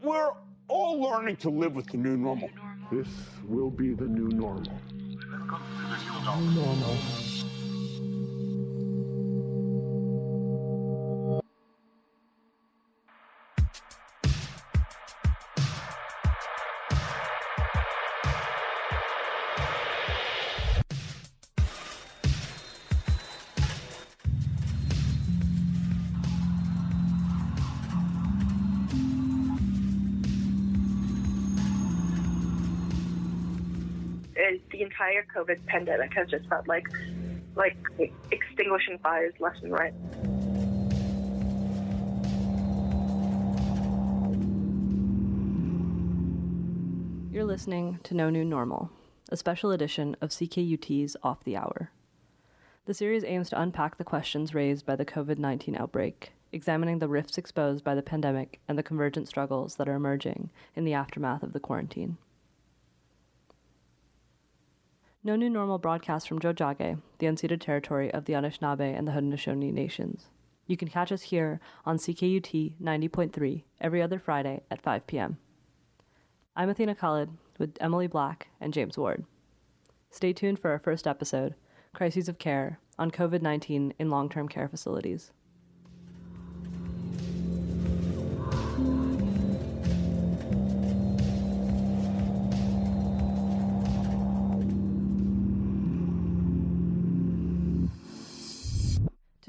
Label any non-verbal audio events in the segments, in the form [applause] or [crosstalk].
We're all learning to live with the new normal. This will be the new normal. New normal. COVID pandemic has just felt like like extinguishing fires left and right. You're listening to No New Normal, a special edition of CKUT's Off the Hour. The series aims to unpack the questions raised by the COVID 19 outbreak, examining the rifts exposed by the pandemic and the convergent struggles that are emerging in the aftermath of the quarantine. No New Normal broadcasts from Tiohtià:ke, the unceded territory of the Anishinaabe and the Haudenosaunee nations. You can catch us here on CKUT 90.3 every other Friday at 5 p.m. I'm Athena Khalid with Emily Black and James Ward. Stay tuned for our first episode, Crises of Care, on COVID 19 in long term care facilities.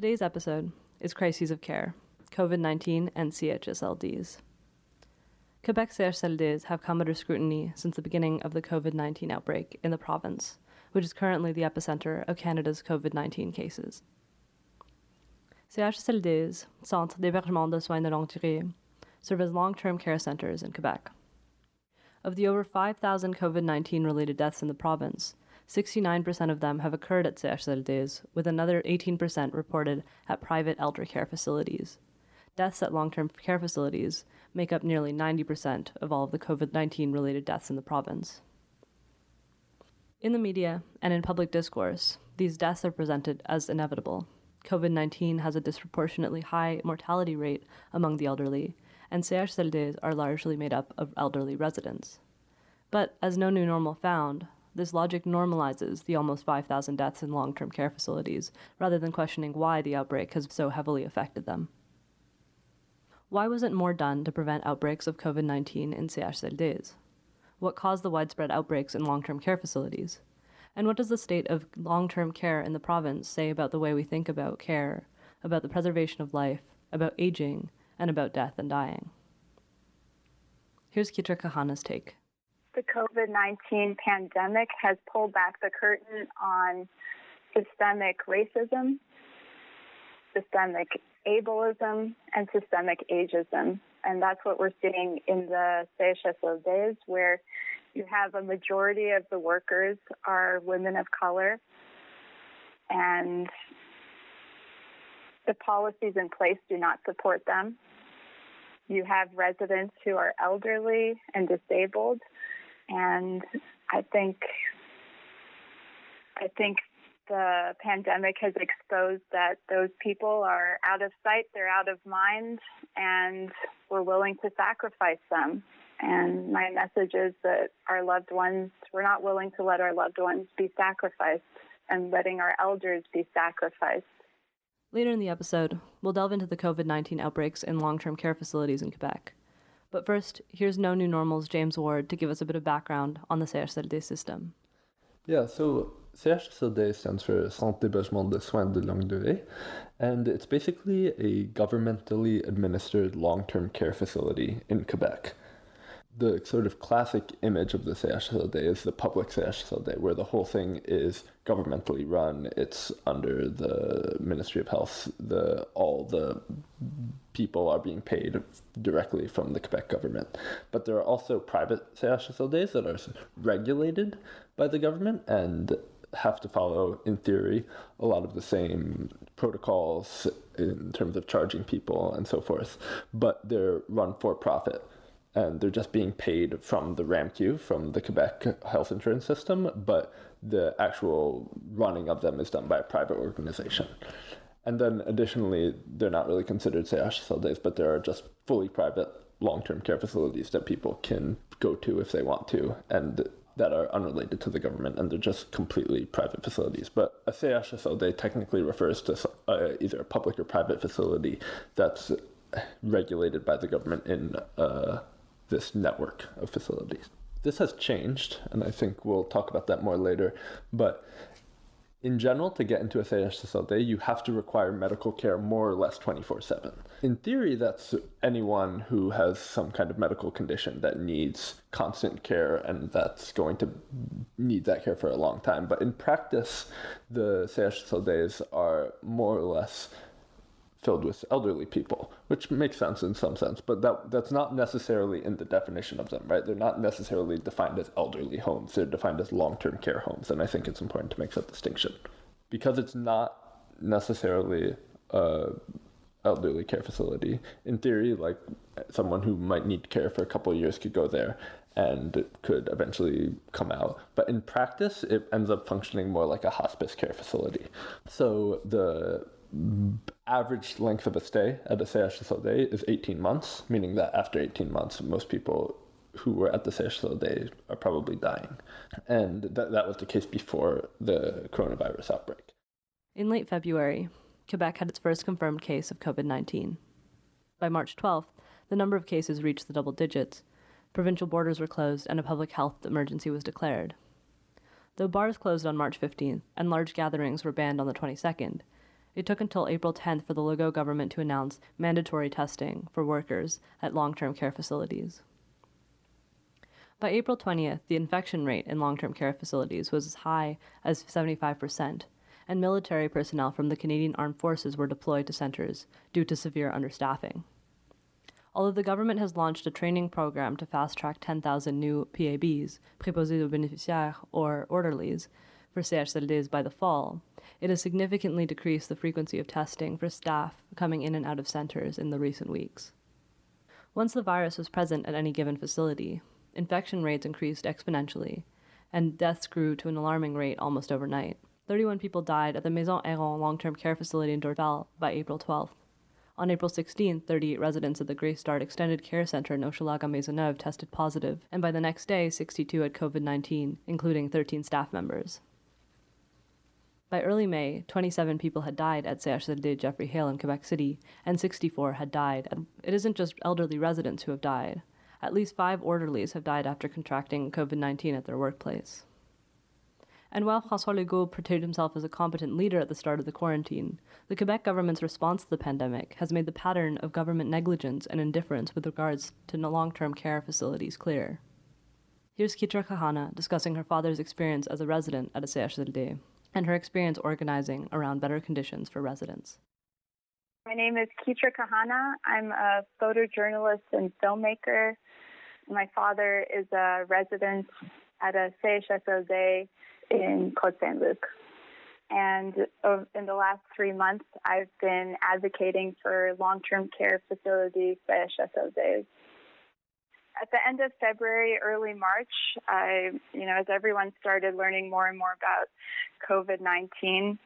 Today's episode is Crises of Care, COVID 19 and CHSLDs. Quebec CHSLDs have come under scrutiny since the beginning of the COVID 19 outbreak in the province, which is currently the epicenter of Canada's COVID 19 cases. CHSLDs, Centres d'hébergement de soins de longue durée, serve as long term care centres in Quebec. Of the over 5,000 COVID 19 related deaths in the province, 69% of them have occurred at CHSLDs, with another 18% reported at private elder care facilities. Deaths at long term care facilities make up nearly 90% of all of the COVID 19 related deaths in the province. In the media and in public discourse, these deaths are presented as inevitable. COVID 19 has a disproportionately high mortality rate among the elderly, and CHSLDs are largely made up of elderly residents. But as No New Normal found, this logic normalizes the almost 5,000 deaths in long term care facilities, rather than questioning why the outbreak has so heavily affected them. Why wasn't more done to prevent outbreaks of COVID 19 in CHSLDs? What caused the widespread outbreaks in long term care facilities? And what does the state of long term care in the province say about the way we think about care, about the preservation of life, about aging, and about death and dying? Here's Kitra Cahana's take the COVID 19 pandemic has pulled back the curtain on systemic racism, systemic ableism, and systemic ageism. And that's what we're seeing in the CHSLDs, where you have a majority of the workers are women of color, and the policies in place do not support them. You have residents who are elderly and disabled and I think I think the pandemic has exposed that those people are out of sight, they're out of mind, and we're willing to sacrifice them. And my message is that our loved ones, we're not willing to let our loved ones be sacrificed and letting our elders be sacrificed. Later in the episode, we'll delve into the COVID 19 outbreaks in long term care facilities in Quebec. But first, here's No New Normal's James Ward to give us a bit of background on the CHSLD system. Yeah, so CHSLD stands for Centre d'hébergement de soins de longue durée, and it's basically a governmentally administered long term care facility in Quebec the sort of classic image of the CHSLD is the public CHSLD, where the whole thing is governmentally run. It's under the Ministry of Health. The all the people are being paid directly from the Quebec government. But there are also private CHSLDs that are regulated by the government and have to follow, in theory, a lot of the same protocols in terms of charging people and so forth. But they're run for profit and they're just being paid from the RAMQ, from the Quebec health insurance system, but the actual running of them is done by a private organization. And then additionally, they're not really considered CHSLDs, but there are just fully private long-term care facilities that people can go to if they want to and that are unrelated to the government and they're just completely private facilities. But a CHSLD technically refers to uh, either a public or private facility that's regulated by the government in uh, this network of facilities. This has changed, and I think we'll talk about that more later. But in general, to get into a CHSLD, you have to require medical care more or less 24 7. In theory, that's anyone who has some kind of medical condition that needs constant care and that's going to need that care for a long time. But in practice, the CHSLDs are more or less filled with elderly people, which makes sense in some sense, but that that's not necessarily in the definition of them, right? They're not necessarily defined as elderly homes. They're defined as long-term care homes, and I think it's important to make that distinction because it's not necessarily a elderly care facility. In theory, like someone who might need care for a couple years could go there and could eventually come out. But in practice, it ends up functioning more like a hospice care facility. So the average length of a stay at the a day is 18 months, meaning that after 18 months, most people who were at the CHSLD are probably dying. And that, that was the case before the coronavirus outbreak. In late February, Quebec had its first confirmed case of COVID 19. By March 12th, the number of cases reached the double digits, provincial borders were closed, and a public health emergency was declared. Though bars closed on March 15th and large gatherings were banned on the 22nd, it took until April 10th for the Legault government to announce mandatory testing for workers at long term care facilities. By April 20th, the infection rate in long term care facilities was as high as 75%, and military personnel from the Canadian Armed Forces were deployed to centers due to severe understaffing. Although the government has launched a training program to fast track 10,000 new PABs, préposés aux bénéficiaires, or orderlies, for CHSLDs by the fall, it has significantly decreased the frequency of testing for staff coming in and out of centers in the recent weeks. Once the virus was present at any given facility, infection rates increased exponentially, and deaths grew to an alarming rate almost overnight. 31 people died at the Maison Herron long term care facility in Dorval by April 12th. On April 16, 38 residents at the Grace Dart Extended Care Center in Hochelaga Maisonneuve tested positive, and by the next day, 62 had COVID 19, including 13 staff members. By early May, 27 people had died at CHSLD Jeffery Hale in Quebec City, and 64 had died. And it isn't just elderly residents who have died. At least five orderlies have died after contracting COVID 19 at their workplace. And while Francois Legault portrayed himself as a competent leader at the start of the quarantine, the Quebec government's response to the pandemic has made the pattern of government negligence and indifference with regards to long term care facilities clear. Here's Kitra Cahana discussing her father's experience as a resident at a CHSLD and her experience organizing around better conditions for residents. My name is Kitra Cahana. I'm a photojournalist and filmmaker. My father is a resident at a CHSLD in Côte Saint Luc. And in the last three months, I've been advocating for long term care facilities, CHSLDs at the end of February, early March, I, you know, as everyone started learning more and more about COVID 19,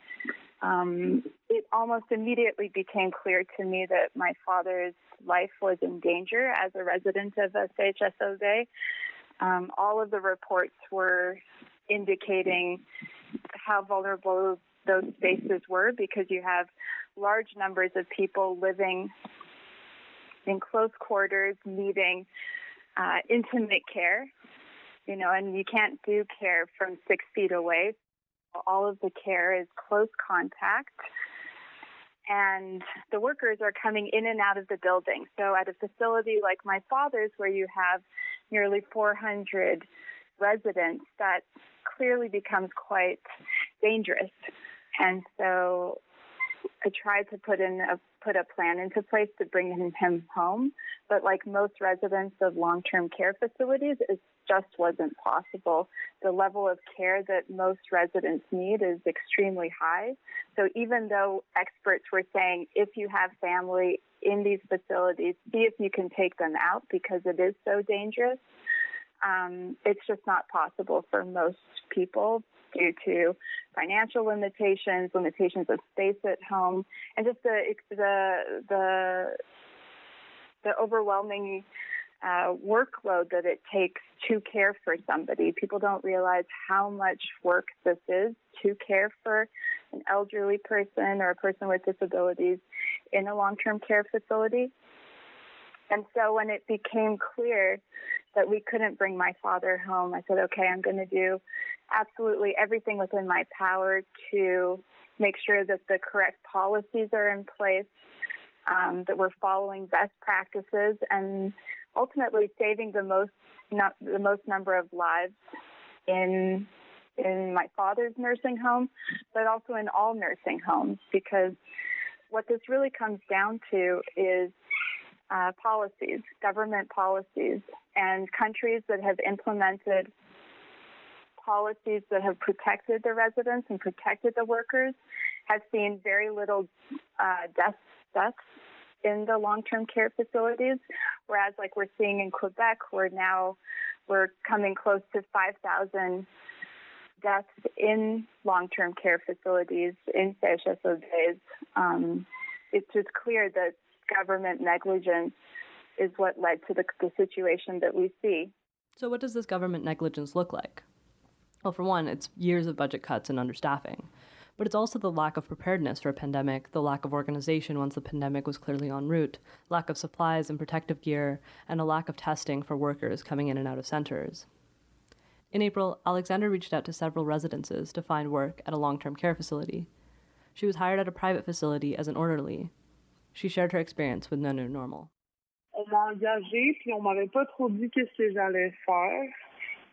um, it almost immediately became clear to me that my father's life was in danger as a resident of CHSLD. Um, all of the reports were indicating how vulnerable those spaces were because you have large numbers of people living in close quarters, needing uh, intimate care, you know, and you can't do care from six feet away. All of the care is close contact. And the workers are coming in and out of the building. So, at a facility like my father's, where you have nearly 400 residents, that clearly becomes quite dangerous. And so, I tried to put in a put a plan into place to bring him, home, but like most residents of long-term care facilities, it just wasn't possible. The level of care that most residents need is extremely high. So even though experts were saying if you have family in these facilities, see if you can take them out because it is so dangerous. Um, it's just not possible for most people due to financial limitations, limitations of space at home, and just the the the the overwhelming uh, workload that it takes to care for somebody. People don't realize how much work this is to care for an elderly person or a person with disabilities in a long-term care facility. And so when it became clear that we couldn't bring my father home, I said, okay, I'm going to do absolutely everything within my power to make sure that the correct policies are in place, um, that we're following best practices, and ultimately saving the most not, the most number of lives in in my father's nursing home, but also in all nursing homes because what this really comes down to is uh, policies, government policies, and countries that have implemented policies that have protected the residents and protected the workers have seen very little uh, deaths, deaths in the long-term care facilities, whereas like we're seeing in Quebec, where now we're coming close to 5,000 deaths in long-term care facilities in CHSLDs. Um, it's just clear that government negligence is what led to the, the situation that we see. So, what does this government negligence look like? Well, for one, it's years of budget cuts and understaffing. But it's also the lack of preparedness for a pandemic, the lack of organization once the pandemic was clearly en route, lack of supplies and protective gear, and a lack of testing for workers coming in and out of centers. In April, Alexandra reached out to several residences to find work at a long term care facility. She was hired at a private facility as an orderly. She shared her experience with New Normal. On m'a engagée, puis on m'avait pas trop dit qu'est-ce que j'allais faire.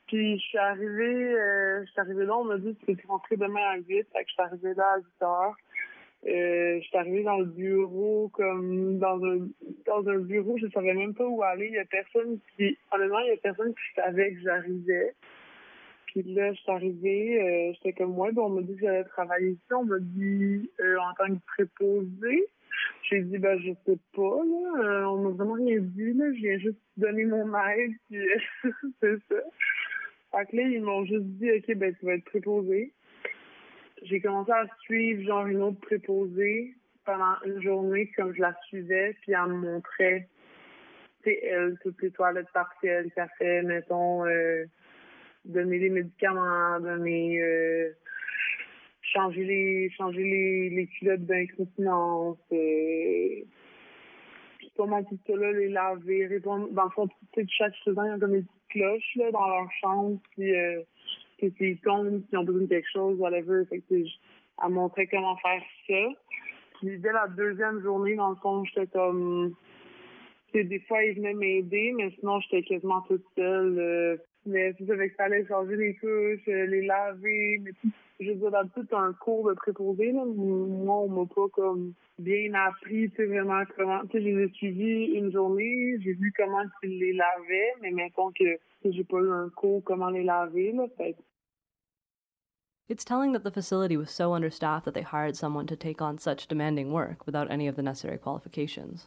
Puis je suis arrivée, euh, je suis arrivée là, on m'a dit que tu rentrer demain à 8, fait que je suis arrivée là à 8 heures. Euh, je suis arrivée dans le bureau, comme dans un dans un bureau, je savais même pas où aller. Il y a personne qui, honnêtement, il y a personne qui savait que j'arrivais. Puis là, je suis arrivée, euh, j'étais comme moi, on m'a dit que j'allais travailler ici. On m'a dit euh, en tant que préposée. J'ai dit, ben, je sais pas, là. Euh, on m'a vraiment rien dit, là. Je viens juste donner mon aide, puis [laughs] c'est ça. Là, ils m'ont juste dit, OK, ben, tu vas être préposé. J'ai commencé à suivre, genre, une autre préposée pendant une journée, comme je la suivais, puis elle me montrait, sais, elle, toutes les toilettes partielles qu'elle fait, mettons, euh, donner les médicaments, donner, euh, changer les, changer les, les culottes d'incontinence, euh, puis comment tout ça là, les laver, répondre, dans le fond, chaque saison, ils ont comme des petites cloches, là, dans leur chambre, puis, euh, que s'ils tombent, s'ils ont besoin de quelque chose, whatever, fait que, elle montrait comment faire ça. Puis dès la deuxième journée, dans le fond, j'étais comme, des fois, ils venaient m'aider, mais sinon, j'étais quasiment toute seule, euh, mais c'est ça, fait que fallait changer les couches, euh, les laver, mais tout, je veux dire, dans tout un cours de préposé, là, moi, on m'a pas comme bien appris, tu vraiment comment, tu sais, je les ai suivis une journée, j'ai vu comment ils les lavaient, mais mettons que j'ai pas eu un cours comment les laver, là, fait It's telling that the facility was so understaffed that they hired someone to take on such demanding work without any of the necessary qualifications.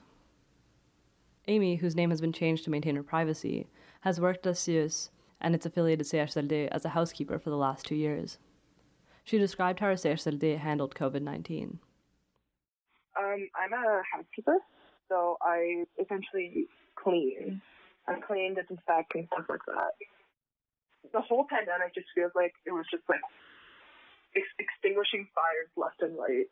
Amy, whose name has been changed to maintain her privacy, has worked at CIUS and its affiliated CHSLD as a housekeeper for the last two years. She described how her CHSLD handled COVID 19. Um, I'm a housekeeper, so I essentially clean. I clean, disinfect, and stuff like that. The whole pandemic just feels like it was just like ex- extinguishing fires left and right.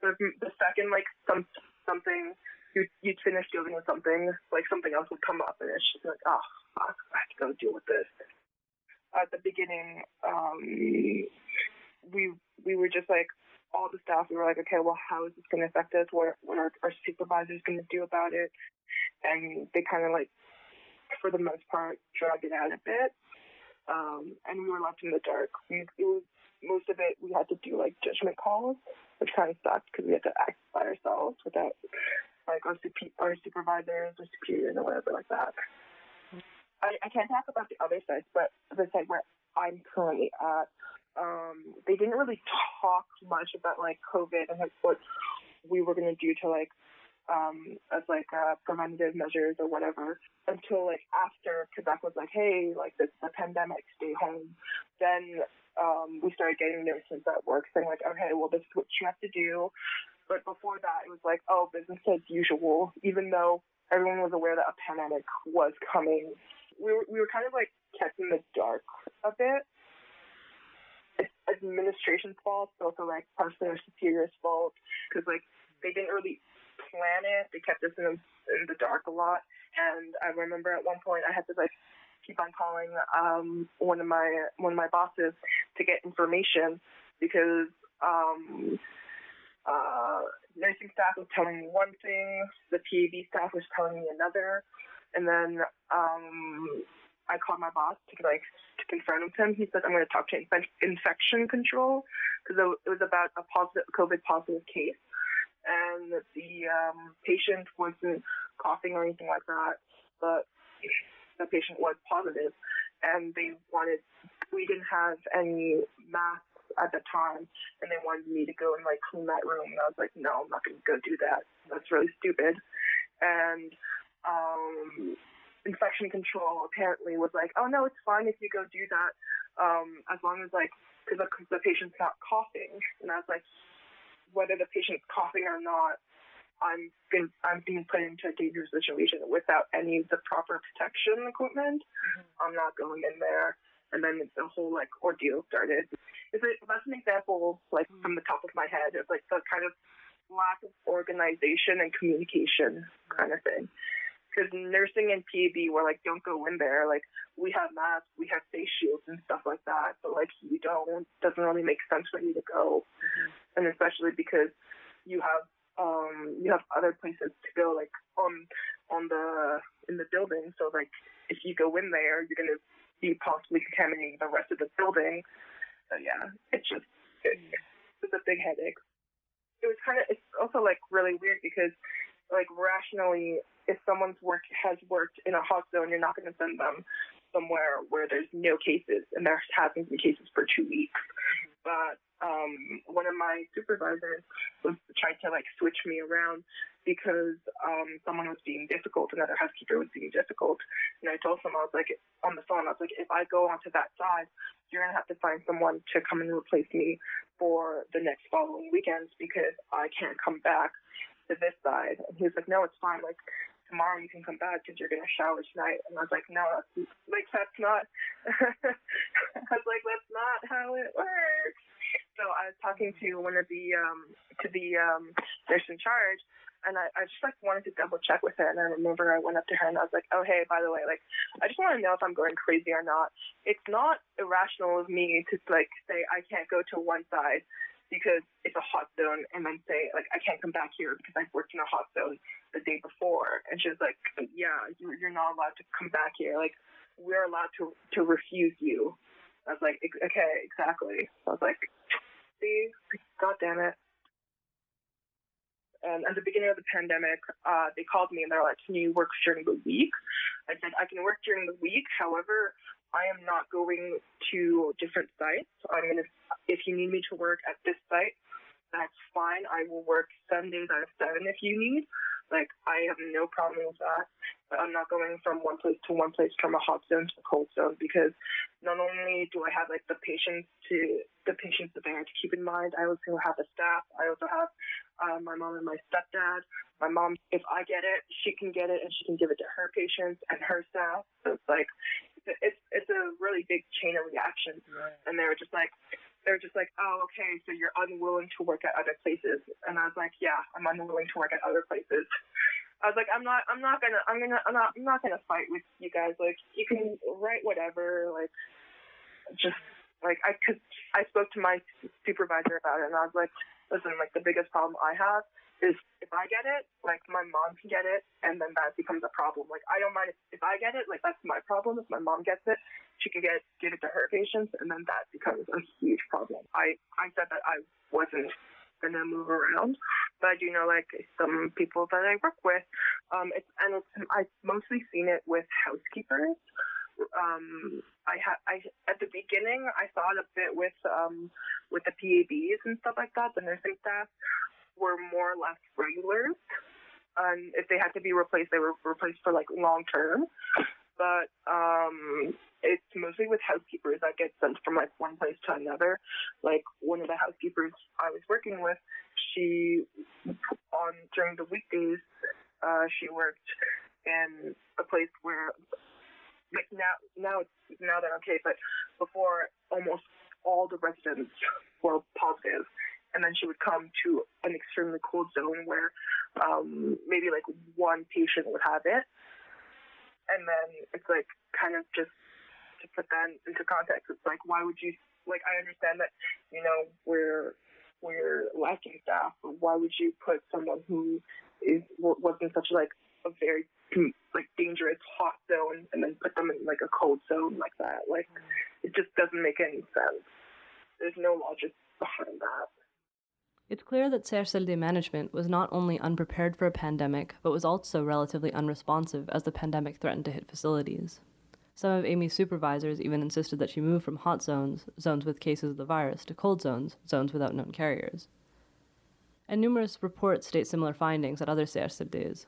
The, the second like some something you'd, you'd finish dealing with something, like something else would come up, and it's just like, oh, fuck, I have to go deal with this. At the beginning, um, we we were just like all the staff. We were like, okay, well, how is this going to affect us? What what are our supervisors going to do about it? And they kind of like, for the most part, drug it out a bit. Um, and we were left in the dark. We, was most of it we had to do like judgment calls, which kind of sucked because we had to act by ourselves without like our, super, our supervisors or superiors or whatever like that. I, I can't talk about the other sites, but the site where I'm currently at, um, they didn't really talk much about like COVID and like what we were gonna do to like um as like uh preventative measures or whatever until like after Quebec was like, Hey, like this is a pandemic, stay home then um we started getting notices at work saying like, Okay, well this is what you have to do but before that it was like, Oh, business as usual, even though everyone was aware that a pandemic was coming. We were we were kind of like kept in the dark a bit. It's administration's fault, but also like our superiors' fault because like they didn't really plan it. They kept us in in the dark a lot. And I remember at one point I had to like keep on calling um, one of my one of my bosses to get information because um, uh, nursing staff was telling me one thing, the PAB staff was telling me another, and then um, I called my boss to like to confront with him. He said I'm going to talk to inf- infection control because it was about a positive COVID positive case, and the um, patient wasn't coughing or anything like that, but the patient was positive, and they wanted we didn't have any masks at the time, and they wanted me to go and like clean that room, and I was like, no, I'm not going to go do that. That's really stupid, and um infection control apparently was like, oh no, it's fine if you go do that, um, as long as like, because the, the patient's not coughing. And I was like, whether the patient's coughing or not, I'm been, I'm being put into a dangerous situation without any of the proper protection equipment. Mm-hmm. I'm not going in there. And then the whole like ordeal started. It's a, that's an example like mm-hmm. from the top of my head of like the kind of lack of organization and communication kind of thing because nursing and PAB were like, don't go in there. Like, we have masks, we have face shields and stuff like that, but like, you don't. Doesn't really make sense for you to go, mm-hmm. and especially because you have um you have other places to go, like on on the in the building. So like, if you go in there, you're gonna be possibly contaminating the rest of the building. So yeah, it's just it, it's a big headache. It was kind of it's also like really weird because like rationally if someone's work has worked in a hot zone, you're not going to send them somewhere where there's no cases and there hasn't been cases for two weeks. But um, one of my supervisors was trying to like switch me around because um, someone was being difficult, another housekeeper was being difficult. And I told him, I was like, on the phone, I was like, if I go onto that side, you're going to have to find someone to come and replace me for the next following weekends because I can't come back to this side. And he was like, no, it's fine. Like, tomorrow you can come back because you're gonna shower tonight. And I was like, no, that's, like that's not. [laughs] I was like, that's not how it works. So I was talking to one of the um to the um nurse in charge, and I, I just like wanted to double check with her. And I remember I went up to her and I was like, oh hey, by the way, like I just want to know if I'm going crazy or not. It's not irrational of me to like say I can't go to one side because it's a hot zone and then say like I can't come back here because I've worked in a hot zone the day before and she was like yeah you're not allowed to come back here like we're allowed to to refuse you I was like okay exactly I was like see god damn it and at the beginning of the pandemic, uh, they called me and they're like, "Can you work during the week?" I said, "I can work during the week. However, I am not going to different sites. I'm gonna, if you need me to work at this site, that's fine. I will work seven days out of seven if you need. Like, I have no problem with that. But I'm not going from one place to one place from a hot zone to a cold zone because not only do I have like the patients to the patients there to keep in mind, I also have the staff. I also have uh, my mom and my stepdad. My mom, if I get it, she can get it and she can give it to her patients and her staff. So it's like it's it's a really big chain of reaction. Right. And they were just like they were just like, oh, okay, so you're unwilling to work at other places. And I was like, yeah, I'm unwilling to work at other places. I was like, I'm not, I'm not gonna, I'm gonna, I'm not, I'm not gonna fight with you guys. Like, you can write whatever. Like, just like I could, I spoke to my supervisor about it, and I was like, listen, like the biggest problem I have is if I get it, like my mom can get it, and then that becomes a problem. Like I don't mind if, if I get it, like that's my problem. If my mom gets it, she can get give it to her patients, and then that becomes a huge problem. I I said that I wasn't gonna move around, but you know like some people that I work with, um, it's and it's I've mostly seen it with housekeepers. Um, I had I at the beginning I saw it a bit with um with the PABs and stuff like that, the nursing staff were more or less regulars. And if they had to be replaced, they were replaced for like long term. But um, it's mostly with housekeepers that get sent from like one place to another. Like one of the housekeepers I was working with, she on during the weekdays, uh, she worked in a place where like now now it's now they're okay, but before almost all the residents were positive, and then she would come to an extremely cold zone where um, maybe like one patient would have it, and then it's like kind of just to put that into context, it's like why would you like I understand that you know we're we're lacking staff, but why would you put someone who is was in such like a very like dangerous hot zone and then put them in like a cold zone like that? Like it just doesn't make any sense. There's no logic behind that. It's clear that CHSLD management was not only unprepared for a pandemic, but was also relatively unresponsive as the pandemic threatened to hit facilities. Some of Amy's supervisors even insisted that she move from hot zones, zones with cases of the virus, to cold zones, zones without known carriers. And numerous reports state similar findings at other CHSLDs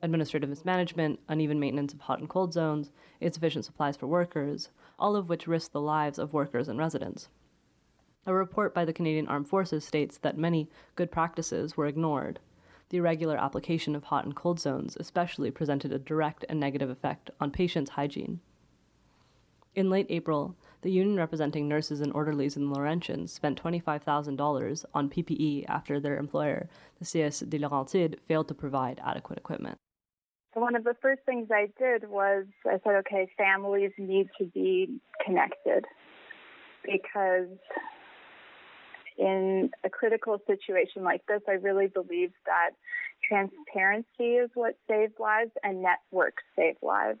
administrative mismanagement, uneven maintenance of hot and cold zones, insufficient supplies for workers, all of which risk the lives of workers and residents. A report by the Canadian Armed Forces states that many good practices were ignored. The irregular application of hot and cold zones especially presented a direct and negative effect on patients' hygiene. In late April, the union representing nurses and orderlies in Laurentians spent $25,000 on PPE after their employer, the CISSS de Laurentides, failed to provide adequate equipment. So one of the first things I did was I said, okay, families need to be connected because in a critical situation like this, I really believe that transparency is what saves lives and networks save lives.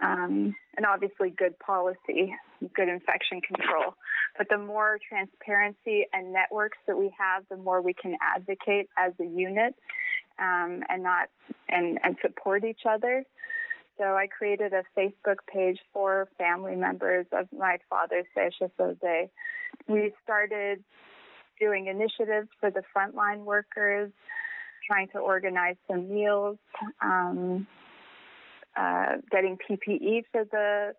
Um, and obviously good policy, good infection control. But the more transparency and networks that we have, the more we can advocate as a unit um, and not and, and support each other. So I created a Facebook page for family members of my father's CHSLD. We started doing initiatives for the frontline workers, trying to organize some meals. Um, uh, getting PPE for the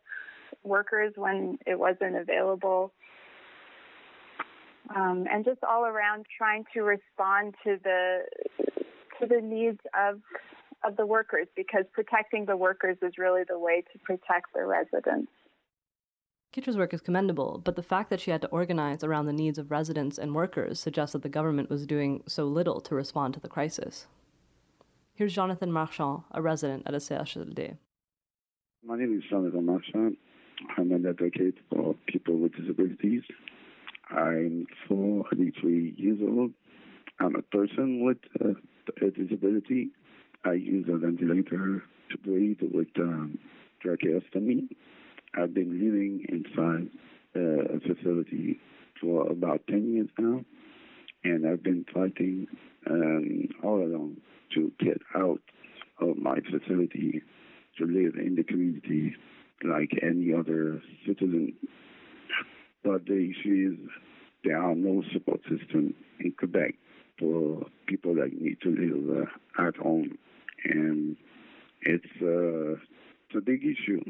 workers when it wasn't available. Um, and just all around trying to respond to the to the needs of of the workers because protecting the workers is really the way to protect the residents. Kitra's work is commendable, but the fact that she had to organize around the needs of residents and workers suggests that the government was doing so little to respond to the crisis. Here's Jonathan Marchand, a resident at a CHSLD. My name is Jonathan Marchand. I'm an advocate for people with disabilities. I'm 43 years old. I'm a person with a disability. I use a ventilator to breathe with um, tracheostomy. I've been living inside uh, a facility for about 10 years now, and I've been fighting um, all along to get out of my facility to live in the community like any other citizen. But the issue is there are no support system in Quebec for people that need to live uh, at home, and it's, uh, it's a big issue.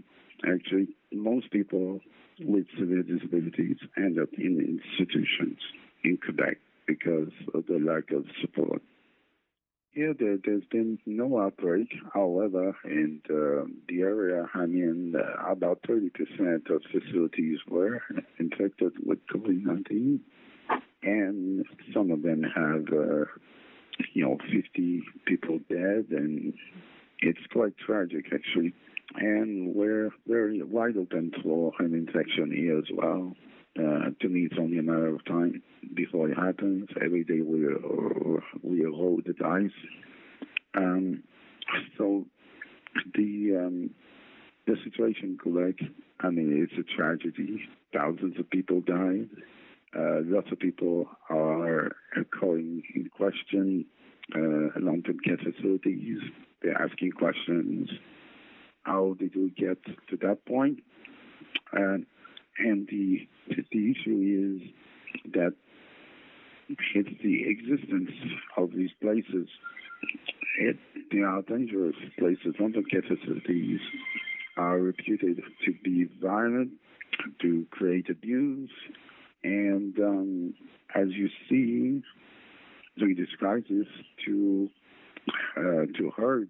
Actually, most people with severe disabilities end up in institutions in Quebec because of the lack of support. Here, there, has been no outbreak. However, in the, the area I'm in, uh, about 30% of facilities were infected with COVID 19. And some of them have, uh, you know, 50 people dead. And it's quite tragic, actually. And we're very wide open for an infection here as well. Uh, to me, it's only a matter of time before it happens. Every day we we erode the dice. Um, so the um, the situation in I mean, it's a tragedy. Thousands of people died. Uh, lots of people are calling in question uh, long-term care facilities. They're asking questions. How did we get to that point? And and the the issue is that it's the existence of these places. It, they are dangerous places. Long-term care facilities are reputed to be violent, to create abuse, and um, as you see during this to uh, to hurt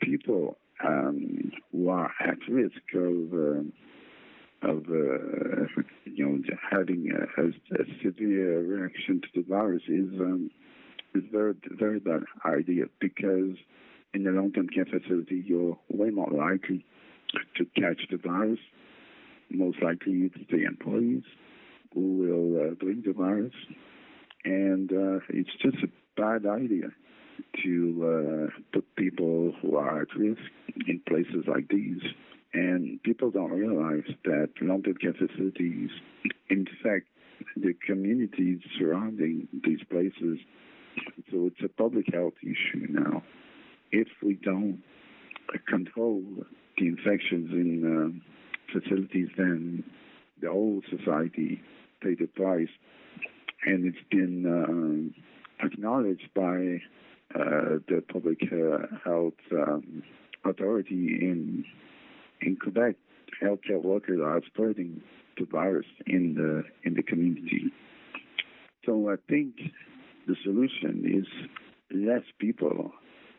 people um, who are at risk of uh, of uh, you know having a, a, a, severe reaction to the virus is um, is very very bad idea because in the long term care facility you're way more likely to catch the virus. Most likely it's the employees who will uh, bring the virus, and uh, it's just a bad idea to uh, put people who are at risk in places like these. And people don't realize that long-term care facilities, in fact, the communities surrounding these places, so it's a public health issue now. If we don't control the infections in um, facilities, then the whole society pays the price. And it's been uh, acknowledged by uh, the public uh, health um, authority in in Quebec. Healthcare workers are spreading the virus in the in the community. So I think the solution is less people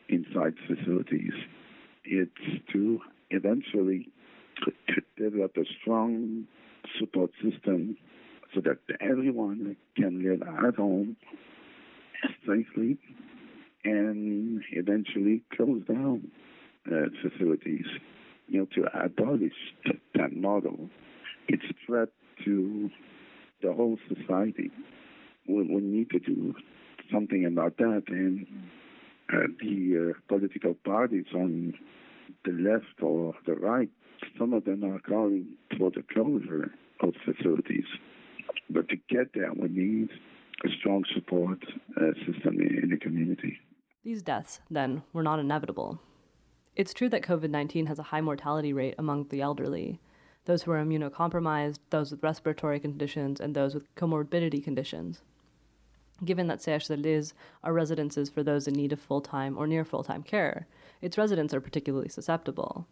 inside facilities. It's to eventually develop a strong support system so that everyone can live at home safely and eventually close down uh, facilities. You know, to abolish that, model, it's a threat to the whole society. We, we need to do something about that, and uh, the uh, political parties on the left or the right, some of them are calling for the closure of facilities. But to get there, we need a strong support uh, system in the community. These deaths, then, were not inevitable. It's true that COVID 19 has a high mortality rate among the elderly, those who are immunocompromised, those with respiratory conditions, and those with comorbidity conditions. Given that CHSLDs are residences for those in need of full time or near full time care, its residents are particularly susceptible.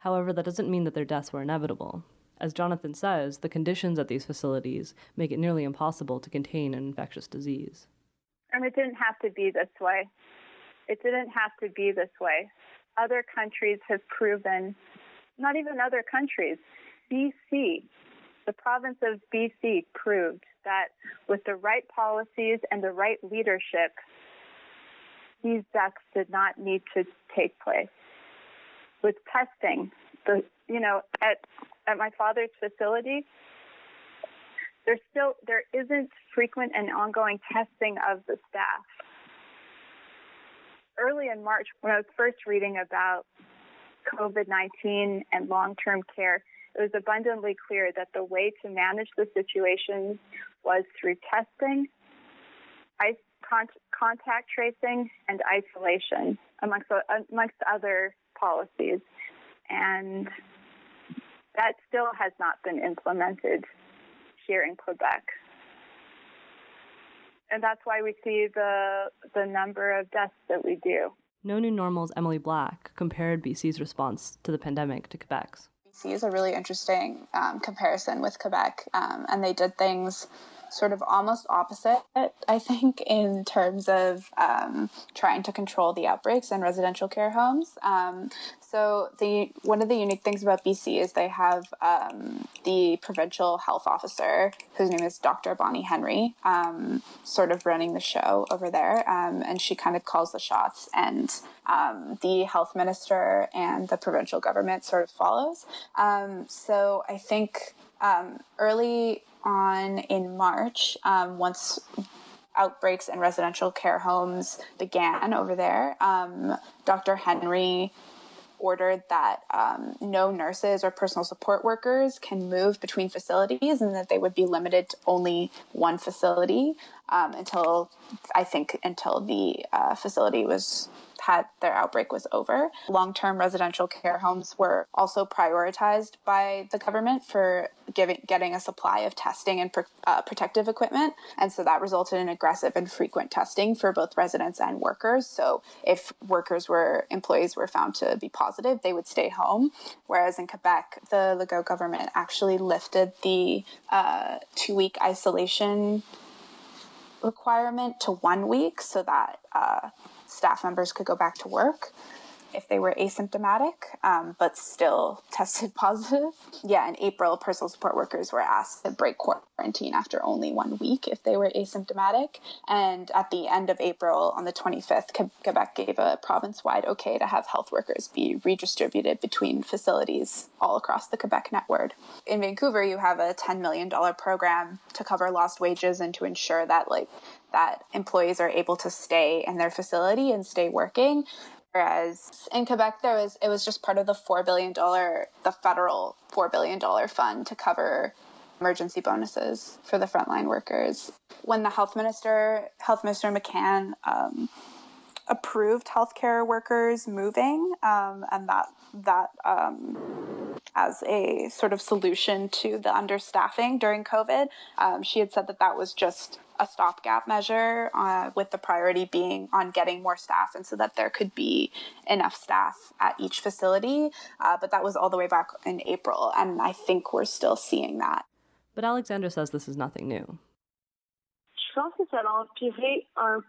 However, that doesn't mean that their deaths were inevitable. As Jonathan says, the conditions at these facilities make it nearly impossible to contain an infectious disease. And it didn't have to be this way. It didn't have to be this way. Other countries have proven, not even other countries, BC, the province of BC proved that with the right policies and the right leadership, these deaths did not need to take place. With testing, the you know at at my father's facility, there's still there isn't frequent and ongoing testing of the staff early in March, when I was first reading about COVID 19 and long term care, it was abundantly clear that the way to manage the situation was through testing, contact tracing, and isolation, amongst, amongst other policies. And that still has not been implemented here in Quebec and that's why we see the the number of deaths that we do. No New Normal's Emily Black compared BC's response to the pandemic to Quebec's. BC is a really interesting um, comparison with Quebec, um, and they did things sort of almost opposite, I think, [laughs] in terms of um, trying to control the outbreaks in residential care homes. Um, so the one of the unique things about BC is they have um, the provincial health officer, whose name is Dr. Bonnie Henry, um, sort of running the show over there, um, and she kind of calls the shots, and um, the health minister and the provincial government sort of follows. So I think um, early on in March, once outbreaks in residential care homes began over there. Um, Dr. Henry ordered that um, no nurses or personal support workers can move between facilities and that they would be limited to only one facility um, until I think until the uh, facility was had their outbreak was over. Long term residential care homes were also prioritized by the government for giving, getting a supply of testing and uh, protective equipment. And so that resulted in aggressive and frequent testing for both residents and workers. So if workers were, employees were found to be positive, they would stay home. Whereas in Quebec, the Legault government actually lifted the uh, two week isolation requirement to one week so that uh, staff members could go back to work. If they were asymptomatic, um, but still [laughs] tested positive. Yeah, in April, personal support workers were asked to break quarantine after only one week if they were asymptomatic. And at the end of April, on the 25th, Quebec gave a province wide okay to have health workers be redistributed between facilities all across the Quebec network. In Vancouver, you have a $10 million program to cover lost wages and to ensure that, like, that employees are able to stay in their facility and stay working. Whereas in Quebec, there was it was just part of the four billion dollar, the federal four billion dollar fund to cover emergency bonuses for the frontline workers. When the health minister, Health Minister McCann, um, approved healthcare workers moving, um, and that that um, as a sort of solution to the understaffing during COVID. Um, she had said that that was just a stopgap measure, uh, with the priority being on getting more staff, and so that there could be enough staff at each facility. Uh, but that was all the way back in April, and I think we're still seeing that. But Alexandra says this is nothing new. Je pense que ça a empiré un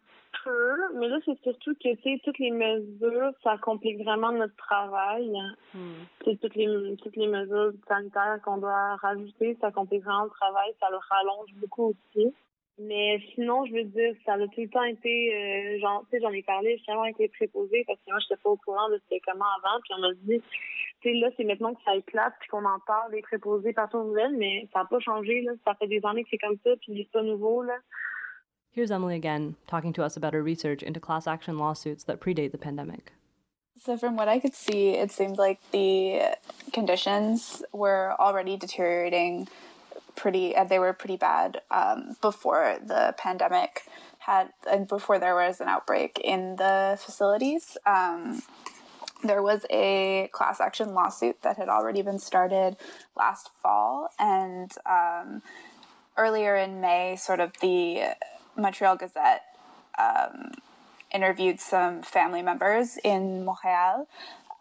peu, mais là, c'est surtout que, tu sais, toutes les mesures, ça complique vraiment notre travail. Hmm. toutes les, toutes les mesures sanitaires qu'on doit rajouter, ça complique vraiment le travail, ça le rallonge beaucoup aussi. Mais sinon, je veux dire, ça a tout le temps été, euh, genre, tu sais, j'en ai parlé justement avec les préposés parce que moi, je n'étais pas au courant de c'était comment avant, puis on m'a dit, tu sais, là, c'est maintenant que ça éclate, puis qu'on en parle des préposés partout aux nouvelles, mais ça n'a pas changé, là. Ça fait des années que c'est comme ça, puis c'est pas nouveau, là. Here's Emily again, talking to us about her research into class action lawsuits that predate the pandemic. So, from what I could see, it seemed like the conditions were already deteriorating pretty, and they were pretty bad um, before the pandemic had, and before there was an outbreak in the facilities. Um, there was a class action lawsuit that had already been started last fall, and um, earlier in May, sort of the Montreal Gazette um, interviewed some family members in Montreal,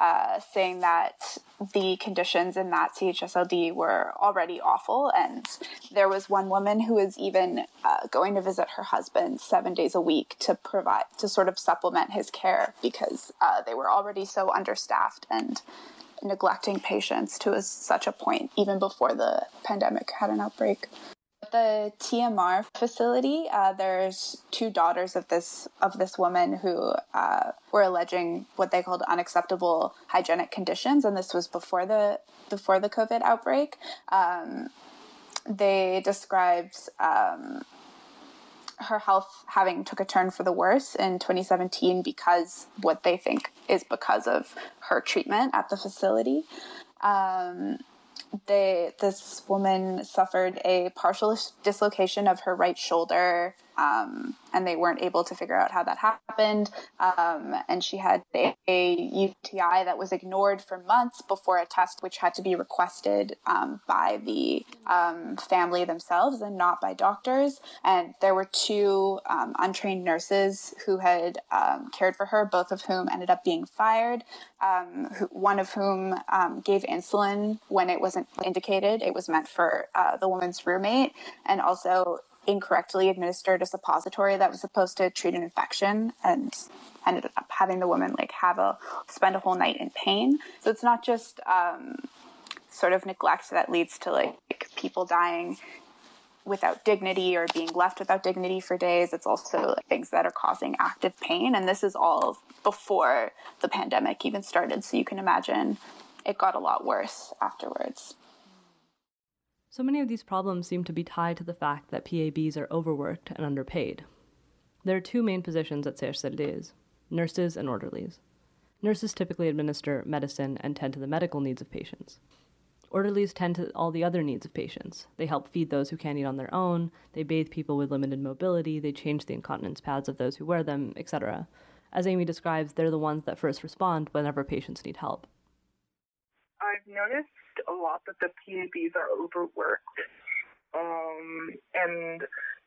uh, saying that the conditions in that CHSLD were already awful. And there was one woman who was even uh, going to visit her husband seven days a week to provide, to sort of supplement his care because uh, they were already so understaffed and neglecting patients to a, such a point even before the pandemic had an outbreak the TMR facility, uh, there's two daughters of this of this woman who uh, were alleging what they called unacceptable hygienic conditions, and this was before the before the COVID outbreak. Um, they described um, her health having took a turn for the worse in 2017 because what they think is because of her treatment at the facility. Um, they this woman suffered a partial dislocation of her right shoulder um, and they weren't able to figure out how that happened. Um, and she had a, a, UTI that was ignored for months before a test, which had to be requested um, by the um, family themselves and not by doctors. And there were two um, untrained nurses who had um, cared for her, both of whom ended up being fired. Who, one of whom gave insulin when it wasn't indicated; it was meant for uh, the woman's roommate, and also incorrectly administered a suppository that was supposed to treat an infection and ended up having the woman like have a spend a whole night in pain. So it's not just um, sort of neglect that leads to like people dying without dignity or being left without dignity for days. It's also like, things that are causing active pain. And this is all before the pandemic even started. So you can imagine it got a lot worse afterwards. So many of these problems seem to be tied to the fact that PABs are overworked and underpaid. There are two main positions at CHSLDs nurses and orderlies. Nurses typically administer medicine and tend to the medical needs of patients. Orderlies tend to all the other needs of patients. They help feed those who can't eat on their own, they bathe people with limited mobility, they change the incontinence pads of those who wear them, etc. As Amy describes, they're the ones that first respond whenever patients need help. I've noticed a lot that the PABs are overworked. Um, and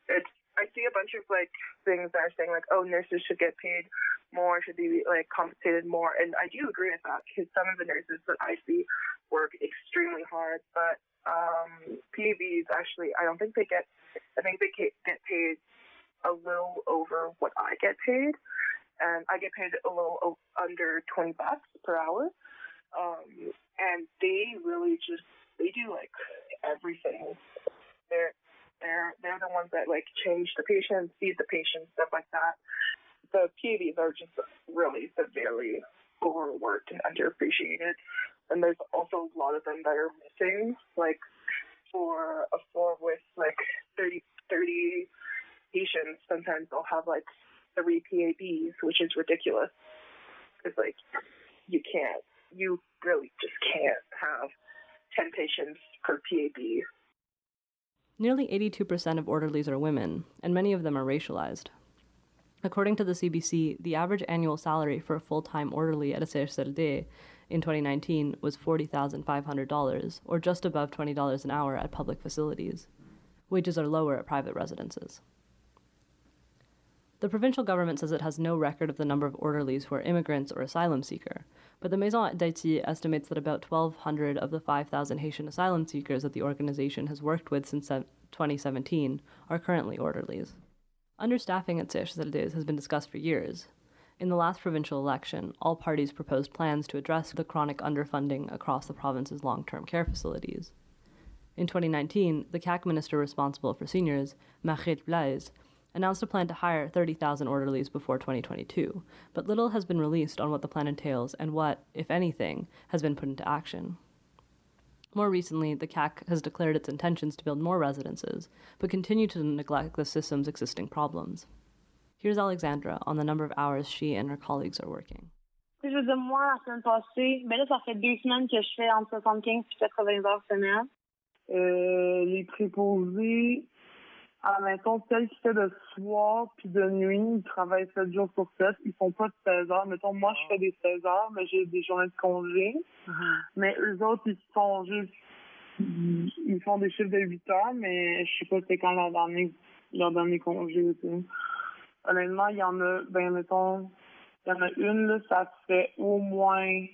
it's I see a bunch of like things that are saying like, oh, nurses should get paid more, should be like compensated more, and I do agree with that because some of the nurses that I see work extremely hard, but um, PABs actually I don't think they get I think they get paid a little over what I get paid. and I get paid a little under 20 bucks per hour. Um, and they really just they do like everything. They're they're they're the ones that like change the patients, feed the patients, stuff like that. The PABs are just really severely overworked and underappreciated. And there's also a lot of them that are missing. Like for a floor with like 30, 30 patients, sometimes they'll have like three PABs, which is ridiculous. Because like you can't, you really just can't have 10 patients per PAB. Nearly 82% of orderlies are women, and many of them are racialized. According to the CBC, the average annual salary for a full time orderly at a CHSLD in 2019 was $40,500, or just above $20 an hour at public facilities. Wages are lower at private residences. The provincial government says it has no record of the number of orderlies who are immigrants or asylum seeker, but the Maison d'Haïti estimates that about 1,200 of the 5,000 Haitian asylum seekers that the organization has worked with since 2017 are currently orderlies. Understaffing at CHSLDs has been discussed for years. In the last provincial election, all parties proposed plans to address the chronic underfunding across the province's long term care facilities. In 2019, the CAQ minister responsible for seniors, Marguerite Blais, announced a plan to hire 30,000 orderlies before 2022, but little has been released on what the plan entails and what, if anything, has been put into action. More recently, the CAQ has declared its intentions to build more residences, but continue to neglect the system's existing problems. Here's Alexandra on the number of hours she and her colleagues are working. Je veux dire, moi, la semaine passée, ben là, ça fait deux semaines que je fais entre 75 et 80 heures semaine. Euh, les préposés, mettons, celle qui fait de soir puis de nuit, ils travaillent 7 jours sur 7. Ils font pas de 16 heures. Mettons, moi, je fais des 16 heures, mais j'ai des journées de congé. Mais eux autres, ils font juste, ils font des chiffres de 8 heures, mais je sais pas c'est quand leur dernier, leur dernier congé. Honnêtement, il y en a, ben, mettons, il y en a une, là, ça fait au moins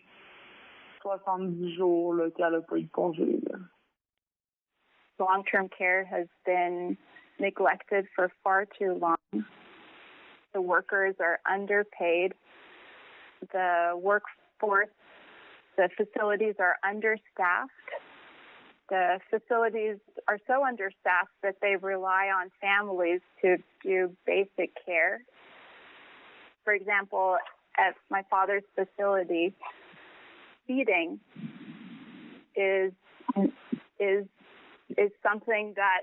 70 jours, là, qu'elle a pas eu de congé, là. Long-term care has been neglected for far too long. The workers are underpaid. The workforce, the facilities are understaffed. The facilities are so understaffed that they rely on families to do basic care. For example, at my father's facility, feeding is is is something that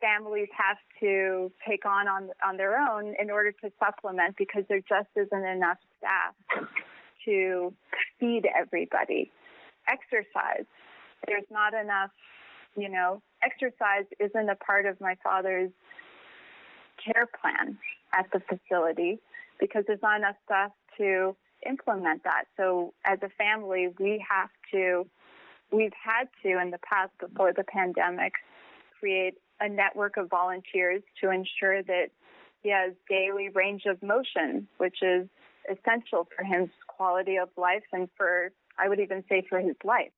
families have to take on, on on their own in order to supplement because there just isn't enough staff to feed everybody. Exercise. There's not enough, you know, exercise isn't a part of my father's care plan at the facility because there's not enough staff to implement that. So as a family, we have to, we've had to in the past before the pandemic, create a network of volunteers to ensure that he has daily range of motion, which is essential for his quality of life and for, I would even say, for his life.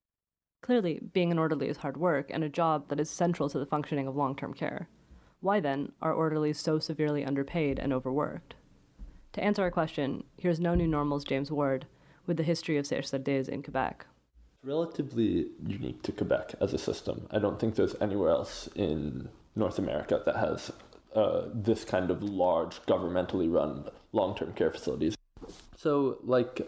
Clearly, being an orderly is hard work and a job that is central to the functioning of long term care. Why then are orderlies so severely underpaid and overworked? To answer our question, here's No New Normal's James Ward with the history of CHSLDs in Quebec. Relatively unique to Quebec as a system. I don't think there's anywhere else in North America that has uh, this kind of large governmentally run long term care facilities. So, like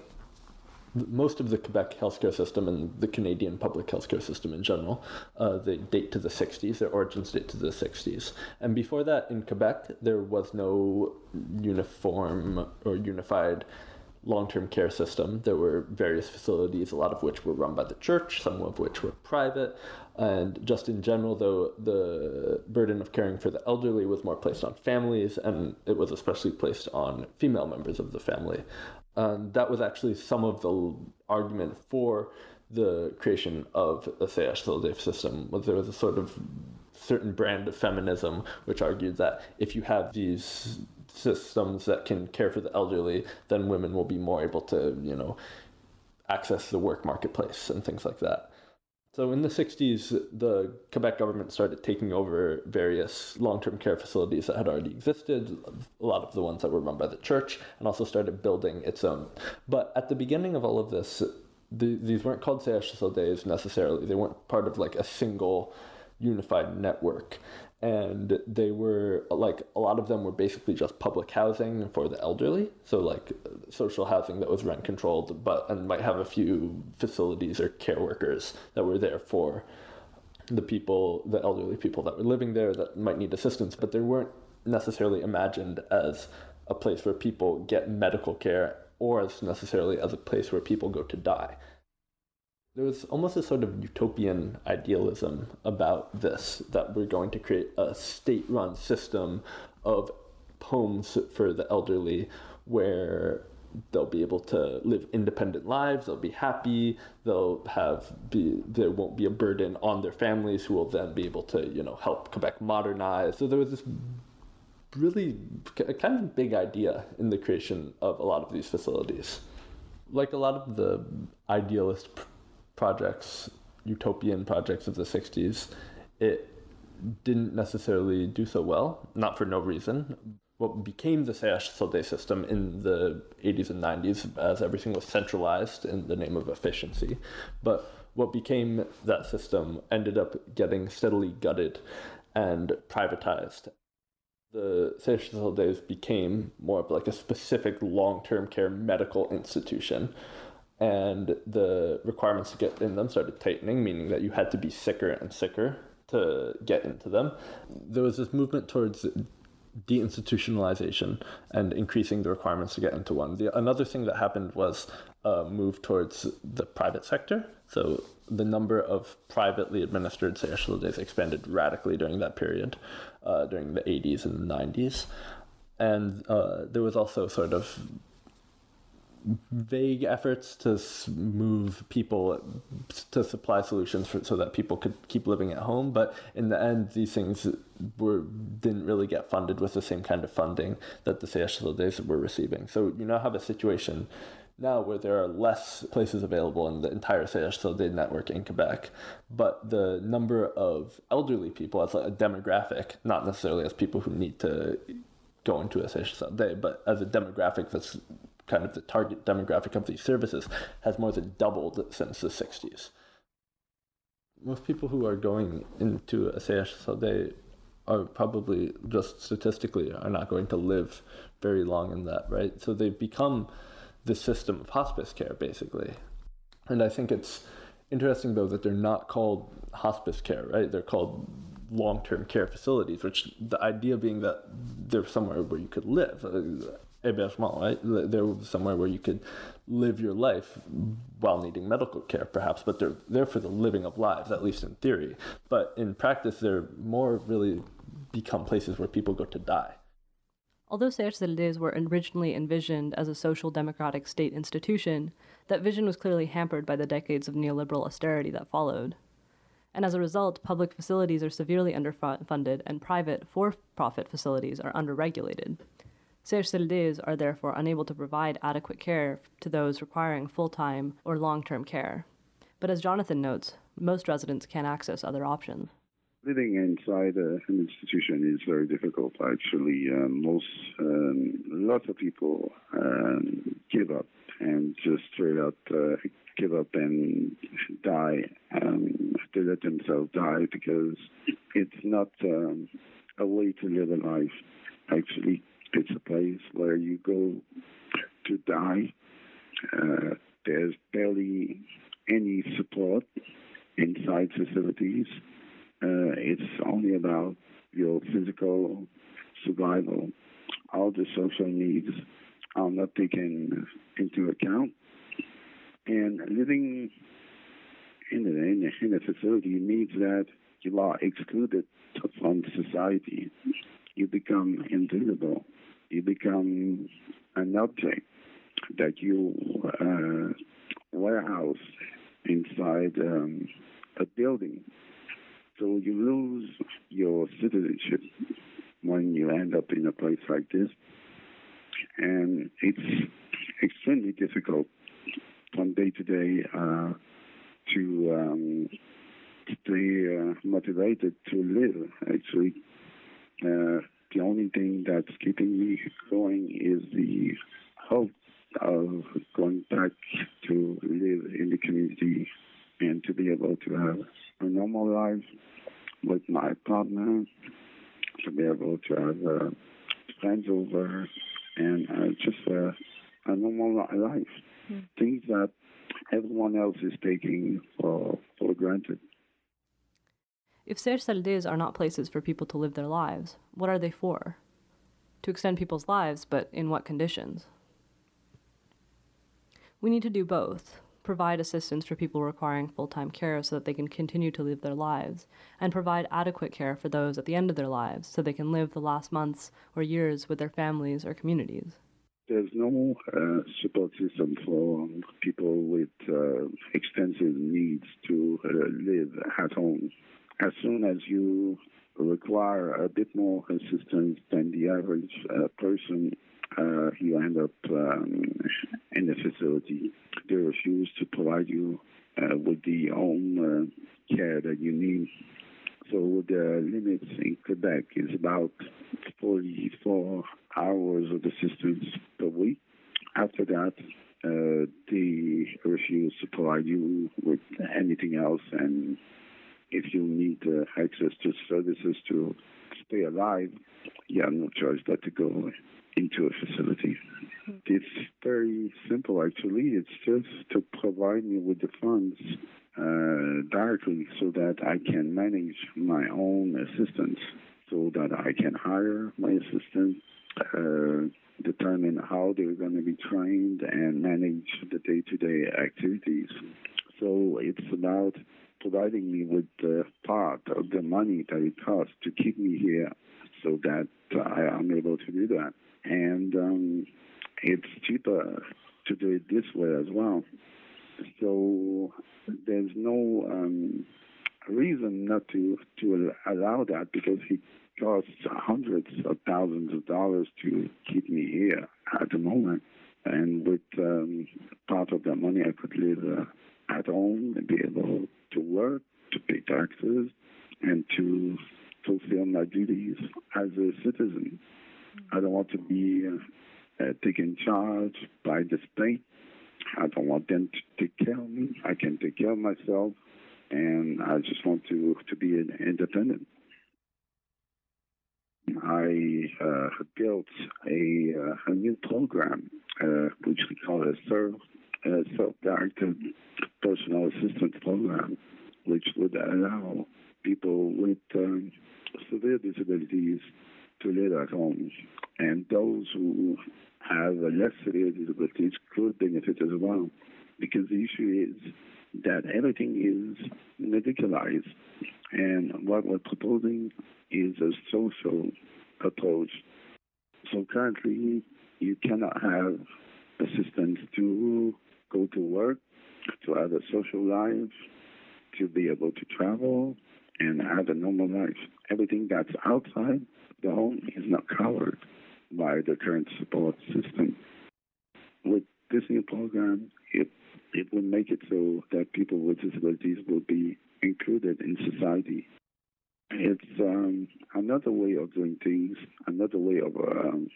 most of the Quebec healthcare system and the Canadian public healthcare system in general, uh, they date to the 60s. Their origins date to the 60s. And before that, in Quebec, there was no uniform or unified long term care system. There were various facilities, a lot of which were run by the church, some of which were private. And just in general, though, the burden of caring for the elderly was more placed on families, and it was especially placed on female members of the family. Um, that was actually some of the argument for the creation of the CHSLD system, was there was a sort of certain brand of feminism which argued that if you have these systems that can care for the elderly, then women will be more able to, you know, access the work marketplace and things like that. So in the 60s, the Quebec government started taking over various long term care facilities that had already existed, a lot of the ones that were run by the church, and also started building its own. But at the beginning of all of this, the, these weren't called CHSLDs necessarily. They weren't part of like a single unified network and they were like a lot of them were basically just public housing for the elderly. So like social housing that was rent controlled but and might have a few facilities or care workers that were there for the people the elderly people that were living there that might need assistance but they weren't necessarily imagined as a place where people get medical care or as necessarily as a place where people go to die there was almost a sort of utopian idealism about this that we're going to create a state run system of homes for the elderly where they'll be able to live independent lives they'll be happy they'll have be there won't be a burden on their families who will then be able to you know help quebec modernize. So there was this really kind of big idea in the creation of a lot of these facilities. Like a lot of the idealist projects, utopian projects of the 60s, it didn't necessarily do so well, not for no reason. What became the CHSLD system in the 80s and 90s, as everything was centralized in the name of efficiency, but what became that system ended up getting steadily gutted and privatized. The CHSLDs became more of like a specific long term care medical institution and the requirements to get in them started tightening, meaning that you had to be sicker and sicker to get into them. There was this movement towards deinstitutionalization and increasing the requirements to get into one. The, another thing that happened was a move towards the private sector. So the number of privately administered CHSLDs expanded radically during that period, uh, during the 80s and 90s. And uh, there was also sort of vague efforts to move people to supply solutions for, so that people could keep living at home but in the end these things were didn't really get funded with the same kind of funding that the CHSLDs were receiving. So you now have a situation now where there are less places available in the entire CHSLD network in Quebec, but the number of elderly people as a demographic, not necessarily as people who need to go into a CHSLD, but as a demographic that's kind of the target demographic of these services has more than doubled since the 60s. Most people who are going into a so they are probably just statistically are not going to live very long in that, right? So they've become the system of hospice care basically. And I think it's interesting though that they're not called hospice care, right? They're called long-term care facilities, which the idea being that they're somewhere where you could live uh, hébergement, right? They're somewhere where you could live your life while needing medical care, perhaps, but they're there for the living of lives, at least in theory. But in practice, they're more really become places where people go to die. Although CHSLDs were originally envisioned as a social democratic state institution, that vision was clearly hampered by the decades of neoliberal austerity that followed. And as a result, public facilities are severely underfunded and private for profit facilities are underregulated. CHSLDs are therefore unable to provide adequate care to those requiring full time or long term care. But as Jonathan notes, most residents can't access other options. Living inside uh, an institution is very difficult. Actually, um, most um, lots of people um, give up and just straight up uh, give up and die. Um, they let themselves die because it's not um, a way to live a life. Actually, it's a place where you go to die. Uh, there's barely any support inside facilities. Uh, it's only about your physical survival. All the social needs are not taken into account. And living in a, in a facility means that you are excluded from society. You become invisible you become an object that you uh, warehouse inside um, a building. So you lose your citizenship when you end up in a place like this. And it's extremely difficult from day to day uh, to um, stay uh, motivated to live. Actually, uh, the only thing that's keeping me going is the hope of going back to live in the community and to be able to have a normal life with my partner, to be able to have uh, friends over, and uh, just uh, a normal life. Mm. Things that everyone else is taking for, for granted. If CHSLDs are not places for people to live their lives, what are they for? To extend people's lives, but in what conditions? We need to do both provide assistance for people requiring full time care so that they can continue to live their lives, and provide adequate care for those at the end of their lives so they can live the last months or years with their families or communities. There's no uh, support system for people with uh, extensive needs to uh, live at home. As soon as you require a bit more assistance than the average uh, person, uh, you end up um, in the facility. They refuse to provide you uh, with the home uh, care that you need. So the limits in Quebec is about 44 hours of assistance per week. After that, uh, they refuse to provide you with anything else. And if you need uh, access to services to stay alive, you have no choice but to go into a facility. It's very simple, actually. It's just to provide me with the funds uh, directly so that I can manage my own assistants, so that I can hire my assistant, uh, determine how they're going to be trained, and manage the day to day activities. So it's about providing me with the part of the money that it costs to keep me here so that I am able to do that and um, it's cheaper to do it this way as well. So there's no um, reason not to to allow that because it costs hundreds of thousands of dollars to keep me here at the moment. And with um, part of that money, I could live uh, at home and be able to work, to pay taxes, and to fulfill my duties as a citizen. I don't want to be uh, uh, taken charge by the state. I don't want them to take care of me. I can take care of myself, and I just want to to be independent. I uh, built a, uh, a new program, uh, which we call a self, uh, self-directed personal assistance program, which would allow people with um, severe disabilities to live at home. And those who have less severe disabilities could benefit as well. Because the issue is that everything is medicalized. And what we're proposing is a social approach. So currently, you cannot have assistance to go to work, to have a social life, to be able to travel, and have a normal life. Everything that's outside the home is not covered by the current support system. With this new program, it it will make it so that people with disabilities will be included in society. It's um, another way of doing things, another way of um,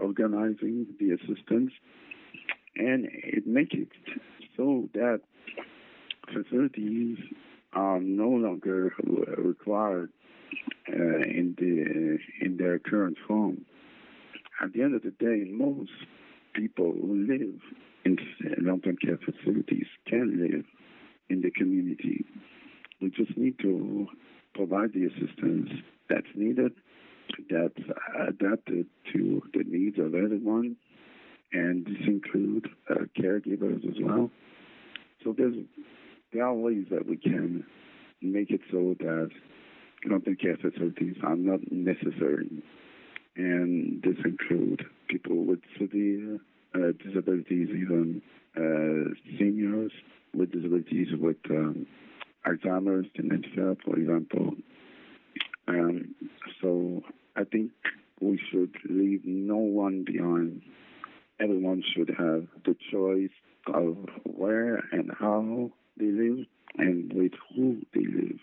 organizing the assistance, and it makes it so that facilities are no longer required uh, in the in their current form. At the end of the day, most people who live in long-term care facilities can live in the community. We just need to provide the assistance that's needed, that's adapted to the needs of everyone, and this includes uh, caregivers as well. So there's there are ways that we can make it so that long-term care facilities are not necessary. And this includes people with severe uh, disabilities, even uh, seniors with disabilities with um, Alzheimer's, dementia, for example. Um, so I think we should leave no one behind. Everyone should have the choice of where and how they live and with who they live.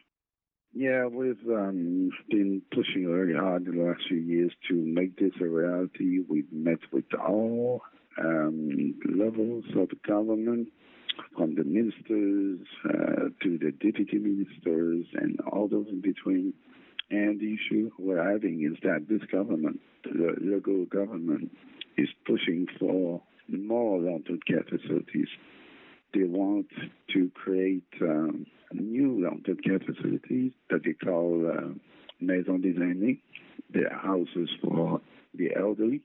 Yeah, we've um, been pushing very hard in the last few years to make this a reality. We've met with all um, levels of government, from the ministers uh, to the deputy ministers and all those in between. And the issue we're having is that this government, the local government, is pushing for more long-term care facilities. They want to create um, new care facilities that they call uh, maison des aînés. They're houses for the elderly.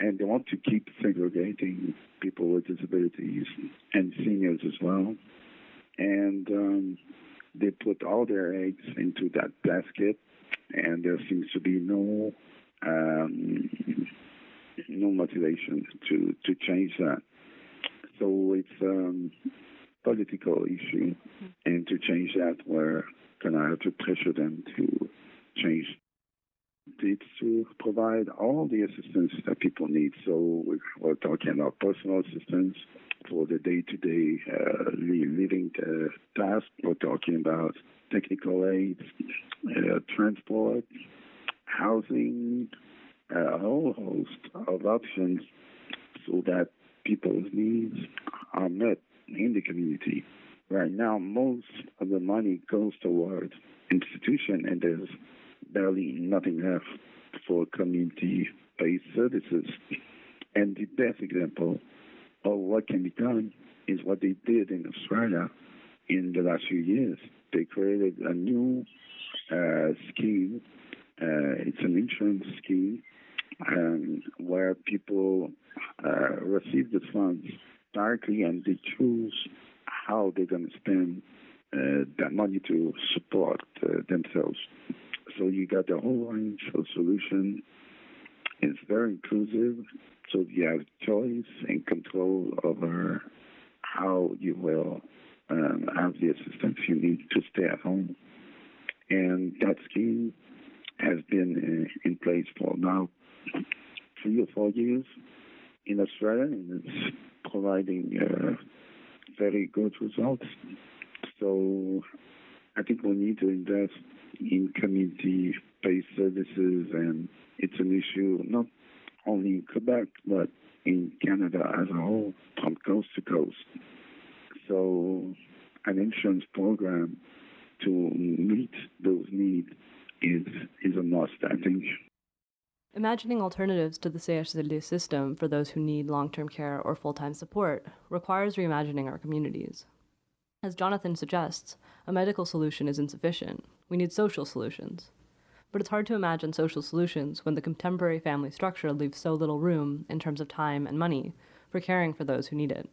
And they want to keep segregating people with disabilities and seniors as well. And um, they put all their eggs into that basket, and there seems to be no um, no motivation to, to change that. So it's um, political issue, and to change that, we're gonna have to pressure them to change. It's to provide all the assistance that people need. So we're talking about personal assistance for the day-to-day uh, living uh, task. We're talking about technical aids, uh, transport, housing, a whole host of options so that people's needs are met in the community. Right now, most of the money goes towards institution, and there's barely nothing left for community-based services. And the best example of what can be done is what they did in Australia in the last few years. They created a new uh, scheme. Uh, it's an insurance scheme um, where people uh, receive the funds directly and they choose how they're going to spend uh, that money to support uh, themselves. So you got the whole range of solution. It's very inclusive, so you have choice and control over how you will um, have the assistance you need to stay at home. And that scheme has been uh, in place for now three or four years in Australia, and it's providing uh, very good results. So I think we need to invest in community-based services, and it's an issue not only in Quebec but in Canada as a whole, from coast to coast. So an insurance program to meet those needs is is a must, I think. Imagining alternatives to the CHSLD system for those who need long term care or full time support requires reimagining our communities. As Jonathan suggests, a medical solution is insufficient. We need social solutions. But it's hard to imagine social solutions when the contemporary family structure leaves so little room, in terms of time and money, for caring for those who need it.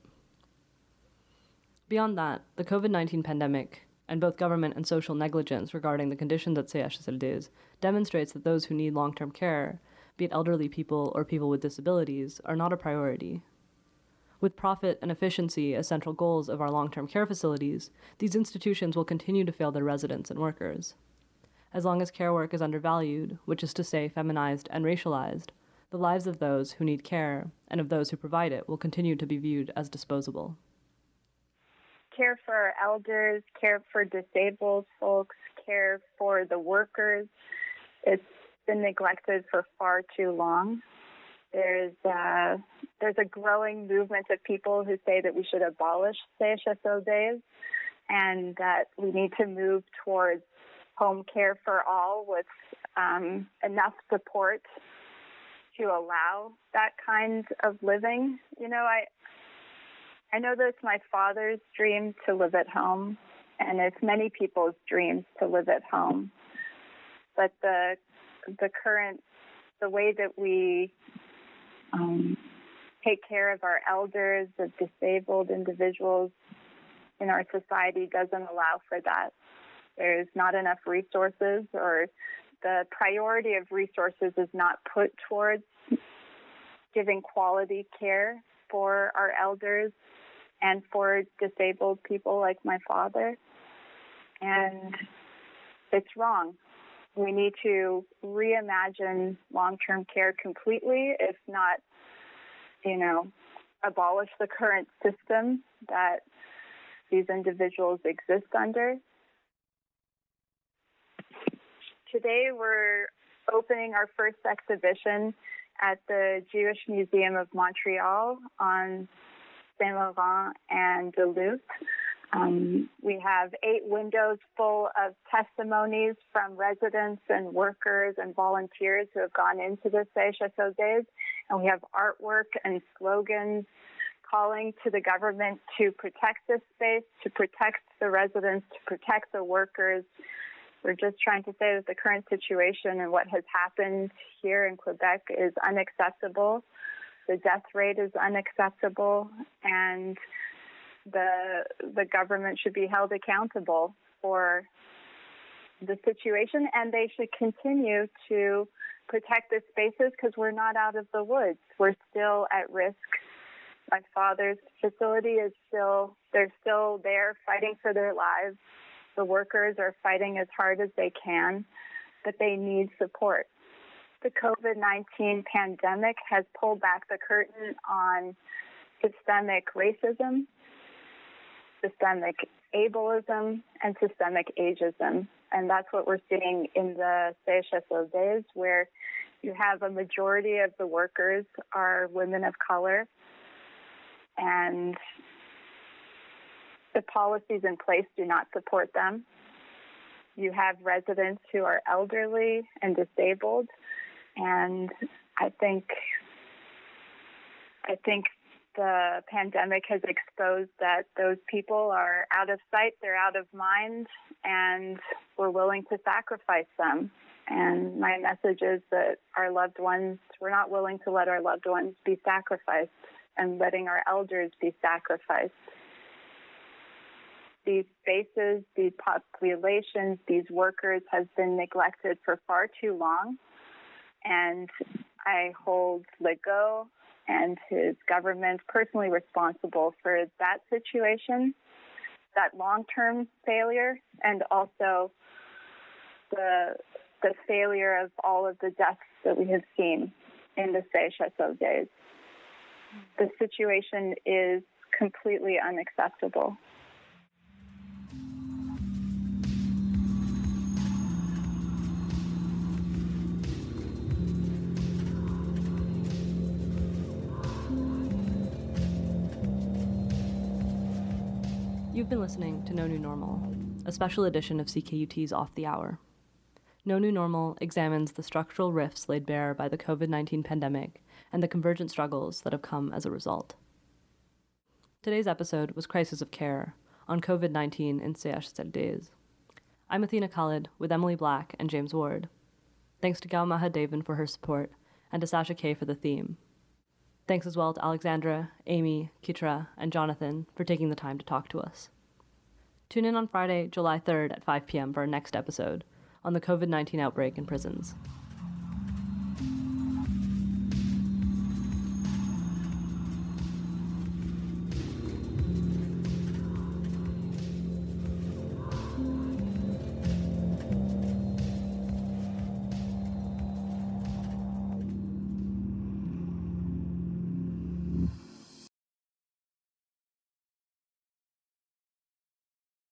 Beyond that, the COVID 19 pandemic and both government and social negligence regarding the conditions at CHSLDs demonstrates that those who need long term care, be it elderly people or people with disabilities, are not a priority. With profit and efficiency as central goals of our long term care facilities, these institutions will continue to fail their residents and workers. As long as care work is undervalued, which is to say feminized and racialized, the lives of those who need care and of those who provide it will continue to be viewed as disposable care for our elders, care for disabled folks, care for the workers. It's been neglected for far too long. There's uh, there's a growing movement of people who say that we should abolish CHSLDs and that we need to move towards home care for all with um, enough support to allow that kind of living. You know, I I know that it's my father's dream to live at home, and it's many people's dreams to live at home. But the the current the way that we um, take care of our elders, of disabled individuals in our society doesn't allow for that. There's not enough resources, or the priority of resources is not put towards giving quality care for our elders and for disabled people like my father. And it's wrong. We need to reimagine long term care completely, if not, you know, abolish the current system that these individuals exist under. Today, we're opening our first exhibition at the Jewish Museum of Montreal on Saint Laurent and Duluth. Um, we have eight windows full of testimonies from residents and workers and volunteers who have gone into the CHSLDs. And we have artwork and slogans calling to the government to protect this space, to protect the residents, to protect the workers. We're just trying to say that the current situation and what has happened here in Quebec is unacceptable. The death rate is unacceptable, and the the government should be held accountable for the situation, and they should continue to protect the spaces because we're not out of the woods. We're still at risk. My father's facility is still they're still there fighting for their lives. The workers are fighting as hard as they can, but they need support. The COVID 19 pandemic has pulled back the curtain on systemic racism, systemic ableism, and systemic ageism. And that's what we're seeing in the CHSLDs, where you have a majority of the workers are women of color, and the policies in place do not support them. You have residents who are elderly and disabled, and I think I think the pandemic has exposed that those people are out of sight, they're out of mind, and we're willing to sacrifice them. And my message is that our loved ones, we're not willing to let our loved ones be sacrificed and letting our elders be sacrificed. These spaces, these populations, these workers have been neglected for far too long. And I hold Legault and his government personally responsible for that situation, that long-term failure, and also the the failure of all of the deaths that we have seen in the CHSLDs. The situation is completely unacceptable. Listening to No New Normal, a special edition of CKUT's Off the Hour. No New Normal examines the structural rifts laid bare by the COVID 19 pandemic and the convergent struggles that have come as a result. Today's episode was Crisis of Care on COVID 19 in CHSLDs. I'm Athena Khalid with Emily Black and James Ward. Thanks to Gao Mahadevan for her support and to Sasha Kay for the theme. Thanks as well to Alexandra, Amy, Kitra, and Jonathan for taking the time to talk to us. Tune in on Friday, July 3rd at 5 p.m. for our next episode on the COVID 19 outbreak in prisons.